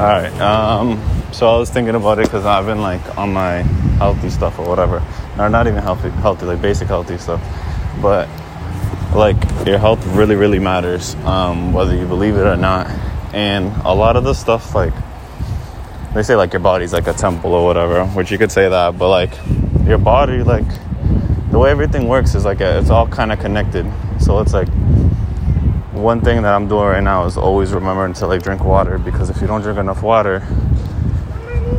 All right. Um, so I was thinking about it because I've been like on my healthy stuff or whatever, or not even healthy, healthy like basic healthy stuff, but like your health really, really matters, um, whether you believe it or not. And a lot of the stuff like they say like your body's like a temple or whatever, which you could say that, but like your body, like the way everything works is like a, it's all kind of connected. So it's like one thing that I'm doing right now is always remembering to like drink water because if you don't drink enough water,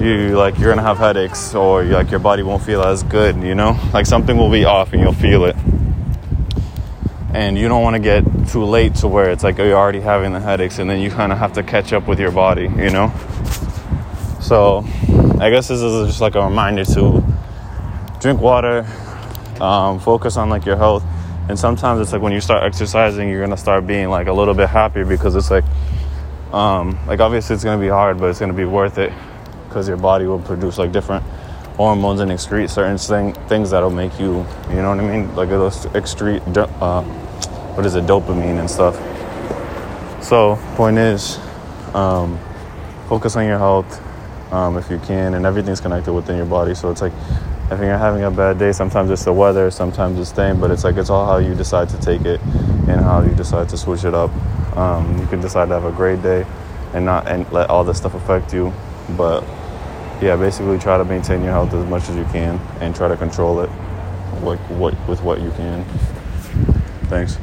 you like you're gonna have headaches or like your body won't feel as good. You know, like something will be off and you'll feel it. And you don't want to get too late to where it's like you're already having the headaches, and then you kind of have to catch up with your body. You know. So, I guess this is just like a reminder to drink water, um, focus on like your health and sometimes it's like when you start exercising you're gonna start being like a little bit happier because it's like um, like obviously it's gonna be hard but it's gonna be worth it because your body will produce like different hormones and excrete certain thing, things that'll make you you know what i mean? Like it'll excrete uh, what is it dopamine and stuff. So point is um, focus on your health um, if you can and everything's connected within your body so it's like if you're having a bad day, sometimes it's the weather, sometimes it's thing, but it's like it's all how you decide to take it and how you decide to switch it up. Um, you can decide to have a great day and not and let all this stuff affect you, but yeah, basically try to maintain your health as much as you can and try to control it, what what with what you can. Thanks.